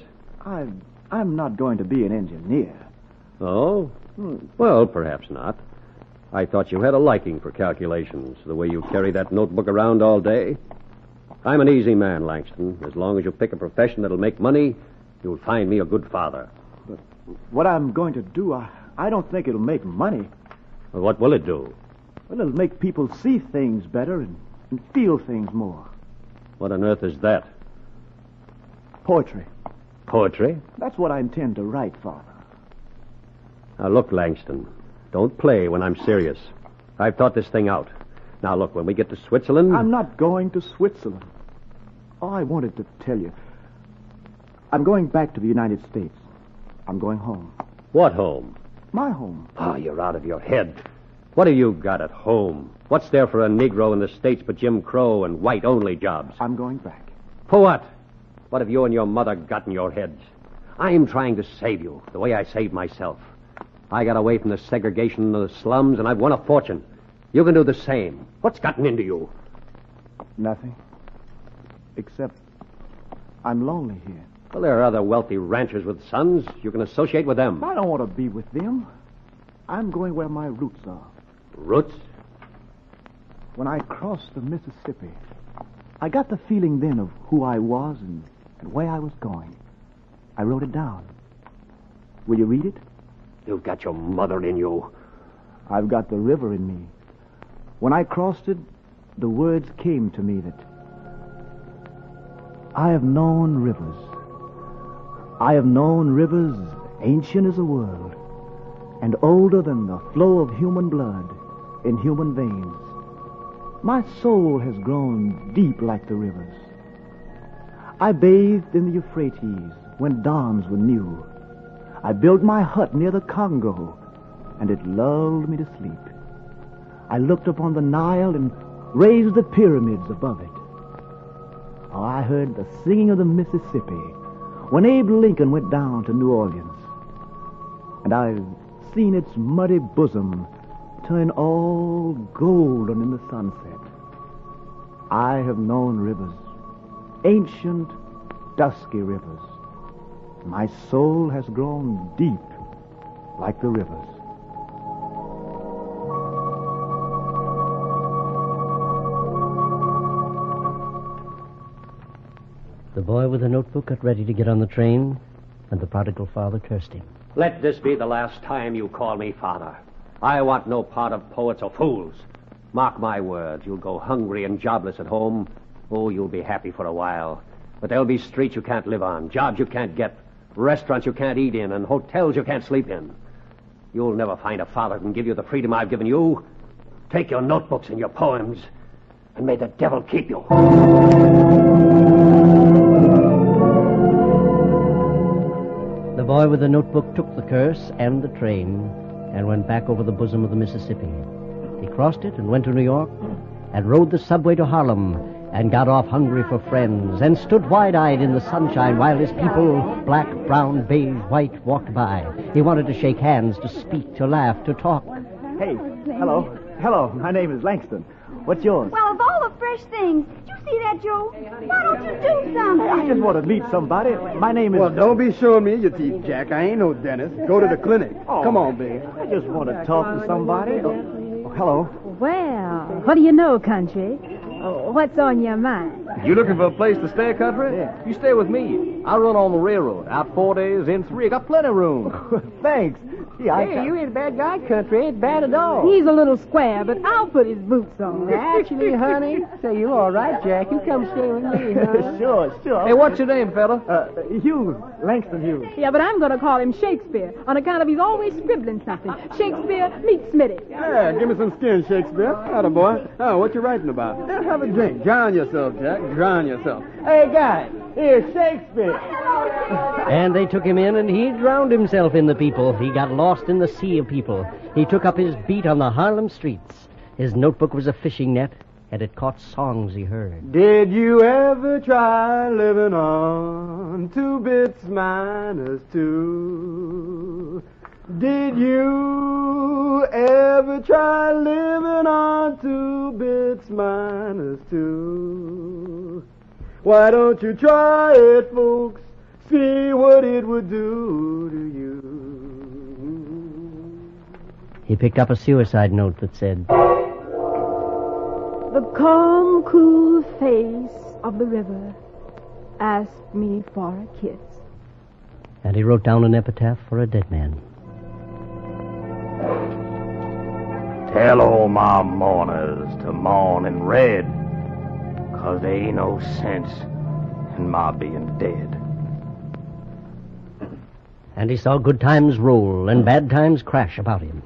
I, I'm not going to be an engineer. Oh? Hmm. Well, perhaps not. I thought you had a liking for calculations, the way you carry that notebook around all day. I'm an easy man, Langston. As long as you pick a profession that'll make money, you'll find me a good father. But what I'm going to do, I, I don't think it'll make money. Well, what will it do? Well, it'll make people see things better and, and feel things more. What on earth is that? Poetry. Poetry? That's what I intend to write, Father. Now, look, Langston. Don't play when I'm serious. I've thought this thing out. Now, look, when we get to Switzerland. I'm not going to Switzerland. All I wanted to tell you. I'm going back to the United States. I'm going home. What home? My home. Ah, you're out of your head. What have you got at home? What's there for a Negro in the States but Jim Crow and white only jobs? I'm going back. For what? What have you and your mother got in your heads? I'm trying to save you, the way I saved myself. I got away from the segregation of the slums, and I've won a fortune. You can do the same. What's gotten into you? Nothing. Except I'm lonely here. Well, there are other wealthy ranchers with sons. You can associate with them. I don't want to be with them. I'm going where my roots are. Roots? When I crossed the Mississippi, I got the feeling then of who I was and, and where I was going. I wrote it down. Will you read it? You've got your mother in you. I've got the river in me. When I crossed it, the words came to me that I have known rivers. I have known rivers ancient as the world and older than the flow of human blood in human veins. My soul has grown deep like the rivers. I bathed in the Euphrates when dawns were new. I built my hut near the Congo, and it lulled me to sleep. I looked upon the Nile and raised the pyramids above it. Oh, I heard the singing of the Mississippi when Abe Lincoln went down to New Orleans. And I've seen its muddy bosom turn all golden in the sunset. I have known rivers, ancient, dusky rivers. My soul has grown deep like the rivers. The boy with the notebook got ready to get on the train, and the prodigal father cursed him. Let this be the last time you call me father. I want no part of poets or fools. Mark my words, you'll go hungry and jobless at home. Oh, you'll be happy for a while. But there'll be streets you can't live on, jobs you can't get, restaurants you can't eat in, and hotels you can't sleep in. You'll never find a father who can give you the freedom I've given you. Take your notebooks and your poems, and may the devil keep you. Boy with the notebook took the curse and the train and went back over the bosom of the Mississippi. He crossed it and went to New York and rode the subway to Harlem and got off hungry for friends and stood wide eyed in the sunshine while his people, black, brown, beige, white, walked by. He wanted to shake hands, to speak, to laugh, to talk. Hey, hello. Hello, my name is Langston. What's yours? Well, of all the fresh things, did you see that, Joe? Why don't you do something? I just want to meet somebody. My name is. Well, don't be showing me your teeth, Jack. I ain't no dentist. Go to the oh. clinic. Oh, Come on, babe. I just want to talk to somebody. Oh, oh, hello. Well, what do you know, country? Oh, what's on your mind? You looking for a place to stay, country? Yeah. You stay with me. I run on the railroad. Out four days, in three. I got plenty of room. *laughs* Thanks. Yeah, I hey, you ain't a bad guy, country. Ain't bad at all. He's a little square, but I'll put his boots on. *laughs* Actually, honey, say you all right, Jack. You come stay with me, *laughs* huh? sure, sure. Hey, what's your name, fella? Uh, Hughes. Langston Hughes. Yeah, but I'm going to call him Shakespeare on account of he's always scribbling something. Shakespeare, meet Smitty. Yeah, give me some skin, Shakespeare. Atta boy. Oh, what you writing about? Yeah, have a drink. Drown yourself, Jack. Drown yourself. Hey, guys, here's Shakespeare. And they took him in, and he drowned himself in the people. He got lost in the sea of people. He took up his beat on the Harlem streets. His notebook was a fishing net, and it caught songs he heard. Did you ever try living on two bits minus two? Did you ever try living on two bits minus two? Why don't you try it, folks? See what it would do to you. He picked up a suicide note that said, The calm, cool face of the river asked me for a kiss. And he wrote down an epitaph for a dead man. Tell all my mourners to mourn in red, 'cause there ain't no sense in my being dead. And he saw good times roll and bad times crash about him.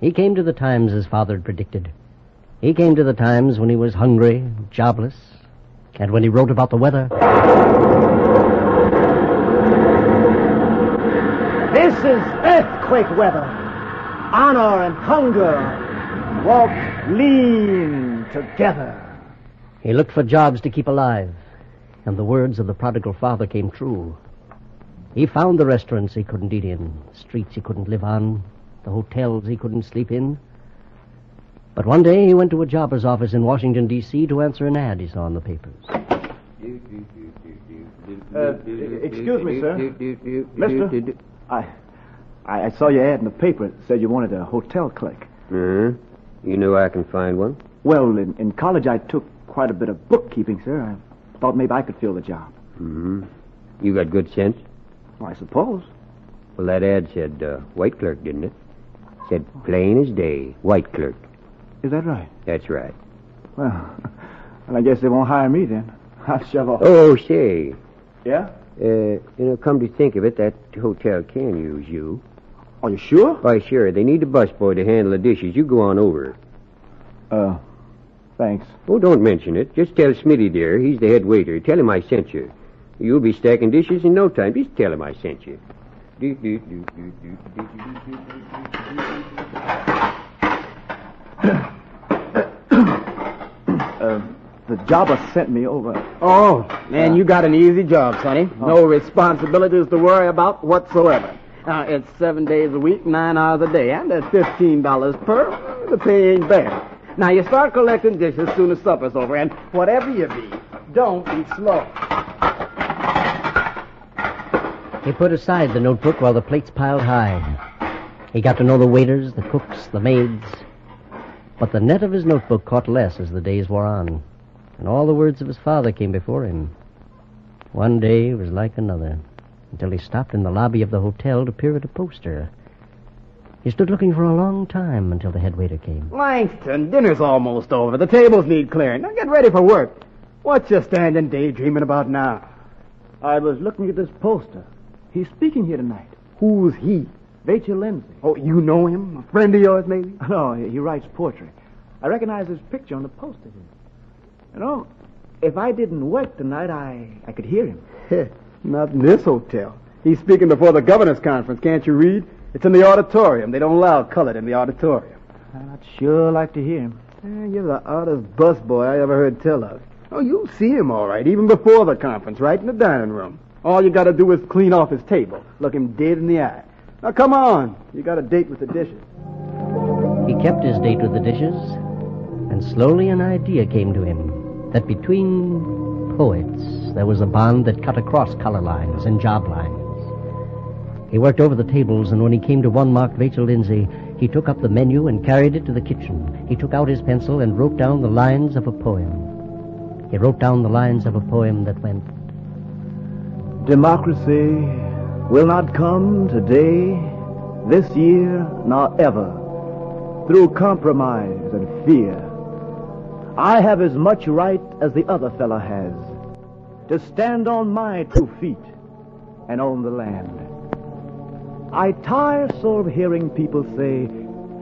He came to the times his father had predicted. He came to the times when he was hungry, jobless, and when he wrote about the weather. This is earthquake weather. Honor and hunger walk lean together. He looked for jobs to keep alive, and the words of the prodigal father came true. He found the restaurants he couldn't eat in, the streets he couldn't live on, the hotels he couldn't sleep in. But one day he went to a jobber's office in Washington, D.C. to answer an ad he saw in the papers. Uh, excuse me, sir. Mister, I, I I saw your ad in the paper. It said you wanted a hotel clerk. Uh-huh. You know I can find one? Well, in, in college I took quite a bit of bookkeeping, sir. I thought maybe I could fill the job. Mm-hmm. You got good sense? Well, I suppose. Well, that ad said uh, white clerk, didn't it? Said plain as day, white clerk. Is that right? That's right. Well, *laughs* well I guess they won't hire me then. *laughs* I'll shove off. Oh, say. Yeah? Uh, you know, come to think of it, that hotel can use you. Are you sure? Why, sure. They need a busboy to handle the dishes. You go on over. Uh, thanks. Oh, don't mention it. Just tell Smitty dear. He's the head waiter. Tell him I sent you. You'll be stacking dishes in no time. Just tell him I sent you. Uh, the jobber sent me over. Oh, man, you got an easy job, Sonny. No responsibilities to worry about whatsoever. Now, it's seven days a week, nine hours a day, and at fifteen dollars per, the pay ain't bad. Now, you start collecting dishes soon as supper's over, and whatever you be, don't eat slow. He put aside the notebook while the plates piled high. He got to know the waiters, the cooks, the maids. But the net of his notebook caught less as the days wore on, and all the words of his father came before him. One day was like another, until he stopped in the lobby of the hotel to peer at a poster. He stood looking for a long time until the head waiter came. Langston, dinner's almost over. The tables need clearing. Now get ready for work. What you standing daydreaming about now? I was looking at this poster. He's speaking here tonight. Who's he? Vachel Lindsay. Oh, you know him? A friend of yours, maybe? *laughs* No, he writes poetry. I recognize his picture on the poster here. You know, if I didn't work tonight, I, I could hear him. *laughs* Not in this hotel. He's speaking before the governor's conference. Can't you read? It's in the auditorium. They don't allow colored in the auditorium. I'd sure like to hear him. Eh, you're the oddest busboy I ever heard tell of. Oh, you'll see him all right, even before the conference, right in the dining room. All you gotta do is clean off his table. Look him dead in the eye. Now, come on. You got a date with the dishes. He kept his date with the dishes, and slowly an idea came to him that between poets there was a bond that cut across color lines and job lines. He worked over the tables, and when he came to one marked Vachel Lindsay, he took up the menu and carried it to the kitchen. He took out his pencil and wrote down the lines of a poem. He wrote down the lines of a poem that went Democracy will not come today, this year, nor ever, through compromise and fear. I have as much right as the other fellow has to stand on my two feet and own the land. I tire so of hearing people say,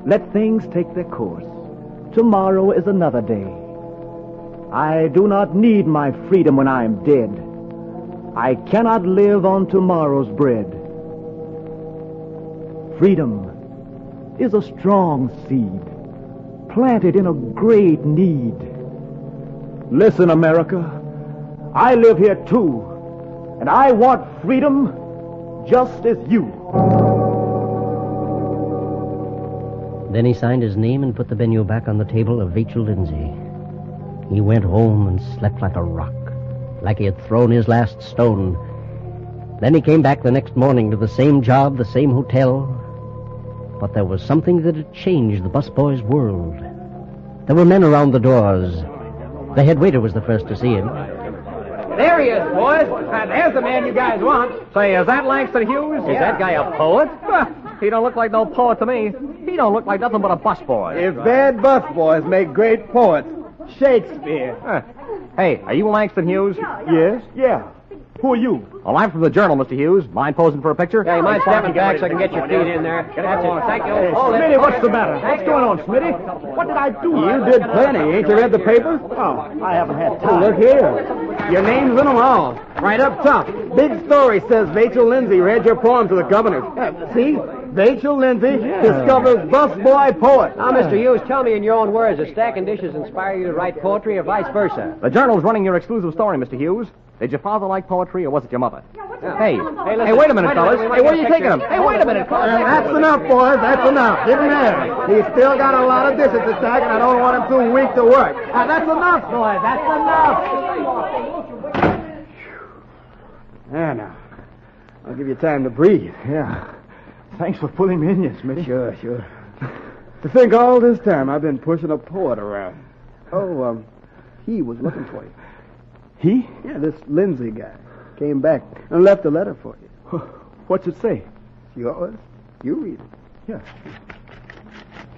let things take their course. Tomorrow is another day. I do not need my freedom when I am dead. I cannot live on tomorrow's bread. Freedom is a strong seed planted in a great need. Listen, America, I live here too, and I want freedom just as you. Then he signed his name and put the menu back on the table of Vachel Lindsay. He went home and slept like a rock like he had thrown his last stone. Then he came back the next morning to the same job, the same hotel. But there was something that had changed the busboy's world. There were men around the doors. The head waiter was the first to see him. There he is, boys. Uh, there's the man you guys want. Say, is that Langston Hughes? Is that guy a poet? he don't look like no poet to me. He don't look like nothing but a busboy. If bad busboys make great poets, Shakespeare. Uh, hey, are you Langston Hughes? Yes, yeah. Who are you? Well, I'm from the Journal, Mr. Hughes. Mind posing for a picture? Yeah, you mind stepping back so I can get your feet in there. That's it. Thank you. Hey, Hold it. Smitty, what's the matter? What's going on, Smitty? What did I do? You did plenty. Ain't you read the paper? Oh, I haven't had Oh, time. look here. Your name's in them all. Right up top. Big story says Vachel Lindsay read your poem to the governor. See? Vachel Lindsay discovers busboy poet. Now, Mr. Hughes, tell me in your own words, does stacking dishes inspire you to write poetry or vice versa? The Journal's running your exclusive story, Mr. Hughes. Did your father like poetry, or was it your mother? Hey, Hey, listen. hey, wait a minute, fellas. Hey, where are you taking him? Hey, wait a minute. Uh, that's enough, boys. That's enough. Him there. He's still got a lot of dishes to stack, and I don't want him too weak to work. Uh, that's enough, boys. That's enough. There now. I'll give you time to breathe. Yeah. Thanks for pulling me in, yes, Smitty. Sure, sure. To think all this time I've been pushing a poet around. Oh, um, he was looking for you. He? Yeah, this Lindsay guy came back and left a letter for you. What's it say? Yours? You read it. Yeah.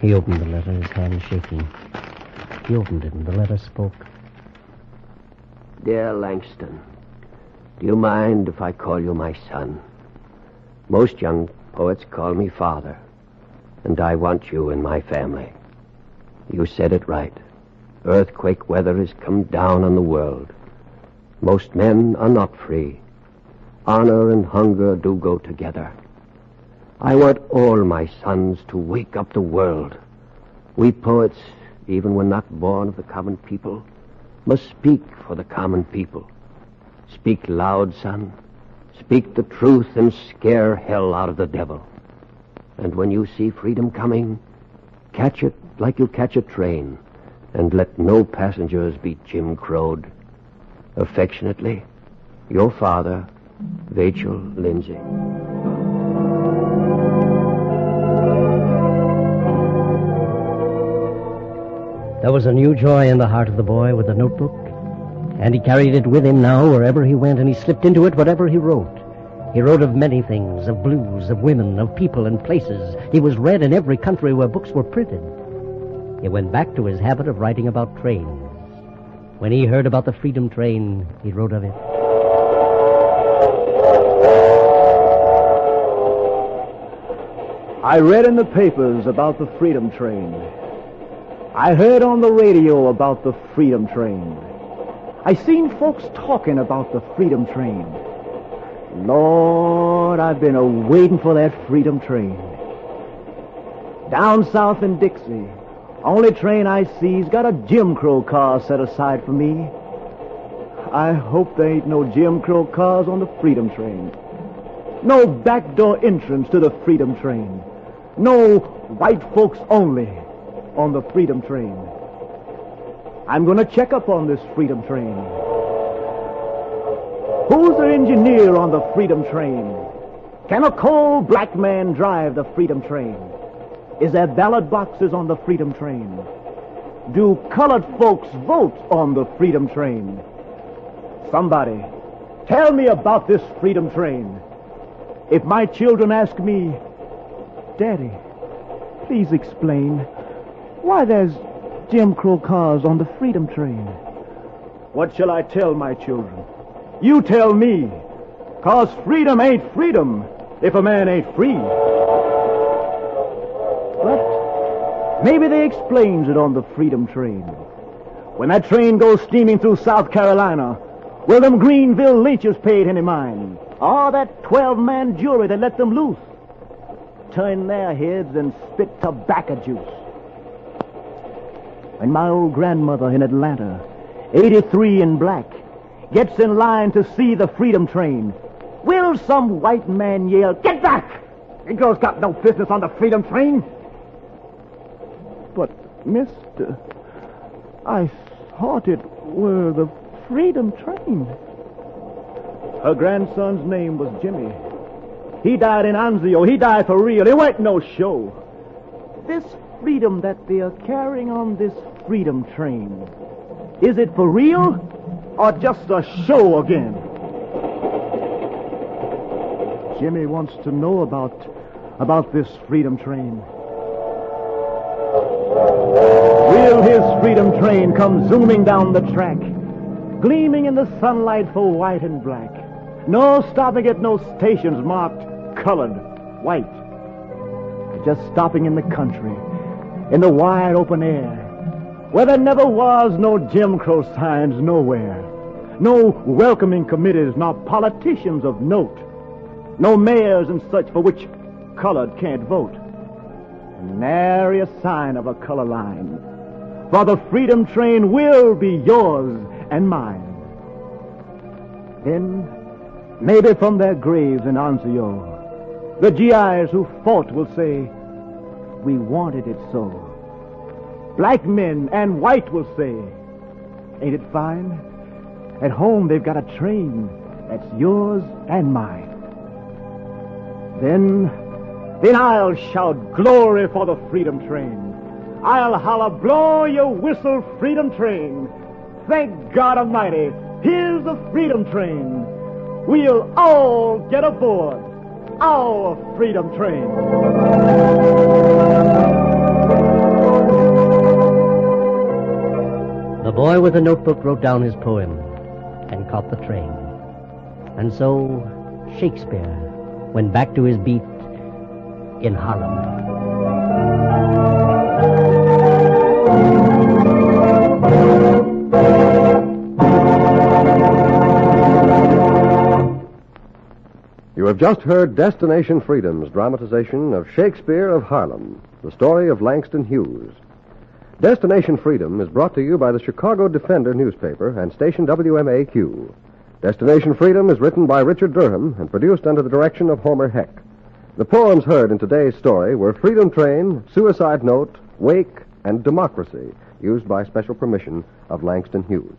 He opened the letter, his hand shaking. He opened it, and the letter spoke. Dear Langston, do you mind if I call you my son? Most young poets call me father, and I want you in my family. You said it right. Earthquake weather has come down on the world. Most men are not free. Honor and hunger do go together. I want all my sons to wake up the world. We poets, even when not born of the common people, must speak for the common people. Speak loud, son. Speak the truth and scare hell out of the devil. And when you see freedom coming, catch it like you catch a train, and let no passengers be Jim Crowed. Affectionately, your father, Vachel Lindsay. There was a new joy in the heart of the boy with the notebook, and he carried it with him now wherever he went, and he slipped into it whatever he wrote. He wrote of many things, of blues, of women, of people and places. He was read in every country where books were printed. He went back to his habit of writing about trains. When he heard about the Freedom Train, he wrote of it. I read in the papers about the Freedom Train. I heard on the radio about the Freedom Train. I seen folks talking about the Freedom Train. Lord, I've been a waiting for that Freedom Train. Down south in Dixie, only train I see's got a Jim Crow car set aside for me. I hope there ain't no Jim Crow cars on the Freedom Train. No backdoor entrance to the Freedom Train. No white folks only on the Freedom Train. I'm going to check up on this Freedom Train. Who's the engineer on the Freedom Train? Can a cold black man drive the Freedom Train? Is there ballot boxes on the Freedom Train? Do colored folks vote on the Freedom Train? Somebody, tell me about this Freedom Train. If my children ask me, Daddy, please explain why there's Jim Crow cars on the Freedom Train. What shall I tell my children? You tell me. Cause freedom ain't freedom if a man ain't free. Maybe they explains it on the Freedom Train. When that train goes steaming through South Carolina, will them Greenville leeches pay it any mind? Or that 12-man jury that let them loose? Turn their heads and spit tobacco juice. When my old grandmother in Atlanta, 83 in black, gets in line to see the Freedom Train, will some white man yell, Get back! Negroes got no business on the Freedom Train. But, mister, I thought it were the Freedom Train. Her grandson's name was Jimmy. He died in Anzio. He died for real. It wasn't no show. This freedom that they're carrying on this Freedom Train, is it for real or just a show again? Jimmy wants to know about about this Freedom Train. Will his Freedom Train come zooming down the track, gleaming in the sunlight for white and black? No stopping at no stations marked colored, white. Just stopping in the country, in the wide open air, where there never was no Jim Crow signs nowhere, no welcoming committees, nor politicians of note, no mayors and such for which colored can't vote. Nary a sign of a color line. For the freedom train will be yours and mine. Then, maybe from their graves in Anzio, the GIs who fought will say, We wanted it so. Black men and white will say, Ain't it fine? At home they've got a train that's yours and mine. Then, then I'll shout glory for the freedom train. I'll holler, blow your whistle, freedom train. Thank God Almighty, here's the freedom train. We'll all get aboard our freedom train. The boy with the notebook wrote down his poem and caught the train. And so Shakespeare went back to his beat in Harlem. You have just heard Destination Freedom's dramatization of Shakespeare of Harlem, the story of Langston Hughes. Destination Freedom is brought to you by the Chicago Defender newspaper and station WMAQ. Destination Freedom is written by Richard Durham and produced under the direction of Homer Heck. The poems heard in today's story were Freedom Train, Suicide Note, Wake, and Democracy, used by special permission of Langston Hughes.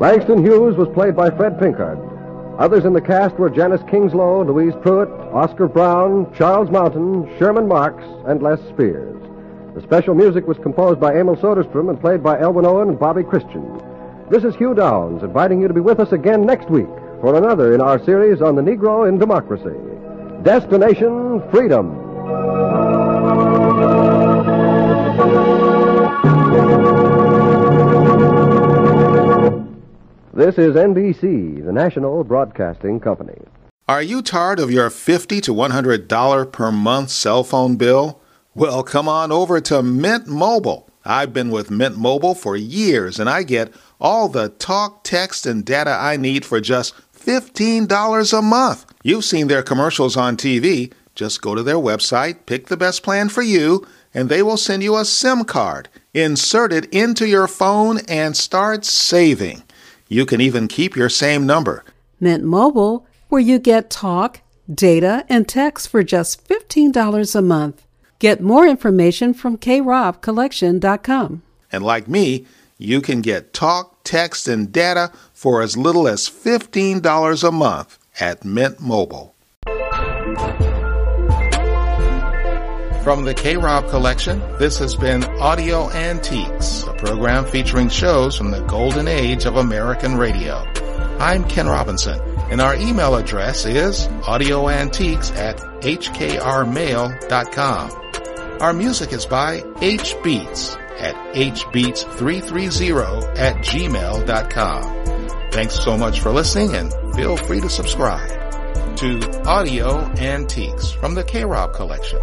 Langston Hughes was played by Fred Pinkard. Others in the cast were Janice Kingslow, Louise Pruitt, Oscar Brown, Charles Mountain, Sherman Marks, and Les Spears. The special music was composed by Emil Soderstrom and played by Elvin Owen and Bobby Christian. This is Hugh Downs inviting you to be with us again next week for another in our series on the Negro in Democracy. Destination Freedom. This is NBC, the national broadcasting company. Are you tired of your 50 to $100 per month cell phone bill? Well, come on over to Mint Mobile. I've been with Mint Mobile for years and I get all the talk, text, and data I need for just $15 a month. You've seen their commercials on TV. Just go to their website, pick the best plan for you, and they will send you a SIM card. Insert it into your phone and start saving. You can even keep your same number. Mint Mobile, where you get talk, data, and text for just $15 a month. Get more information from krobcollection.com. And like me, you can get talk, text, and data for as little as $15 a month at Mint Mobile. From the K Rob collection, this has been Audio Antiques, a program featuring shows from the golden age of American radio. I'm Ken Robinson, and our email address is audioantiques at hkrmail.com. Our music is by H Beats at hbeats330 at gmail.com. Thanks so much for listening and feel free to subscribe to Audio Antiques from the K-Rob collection.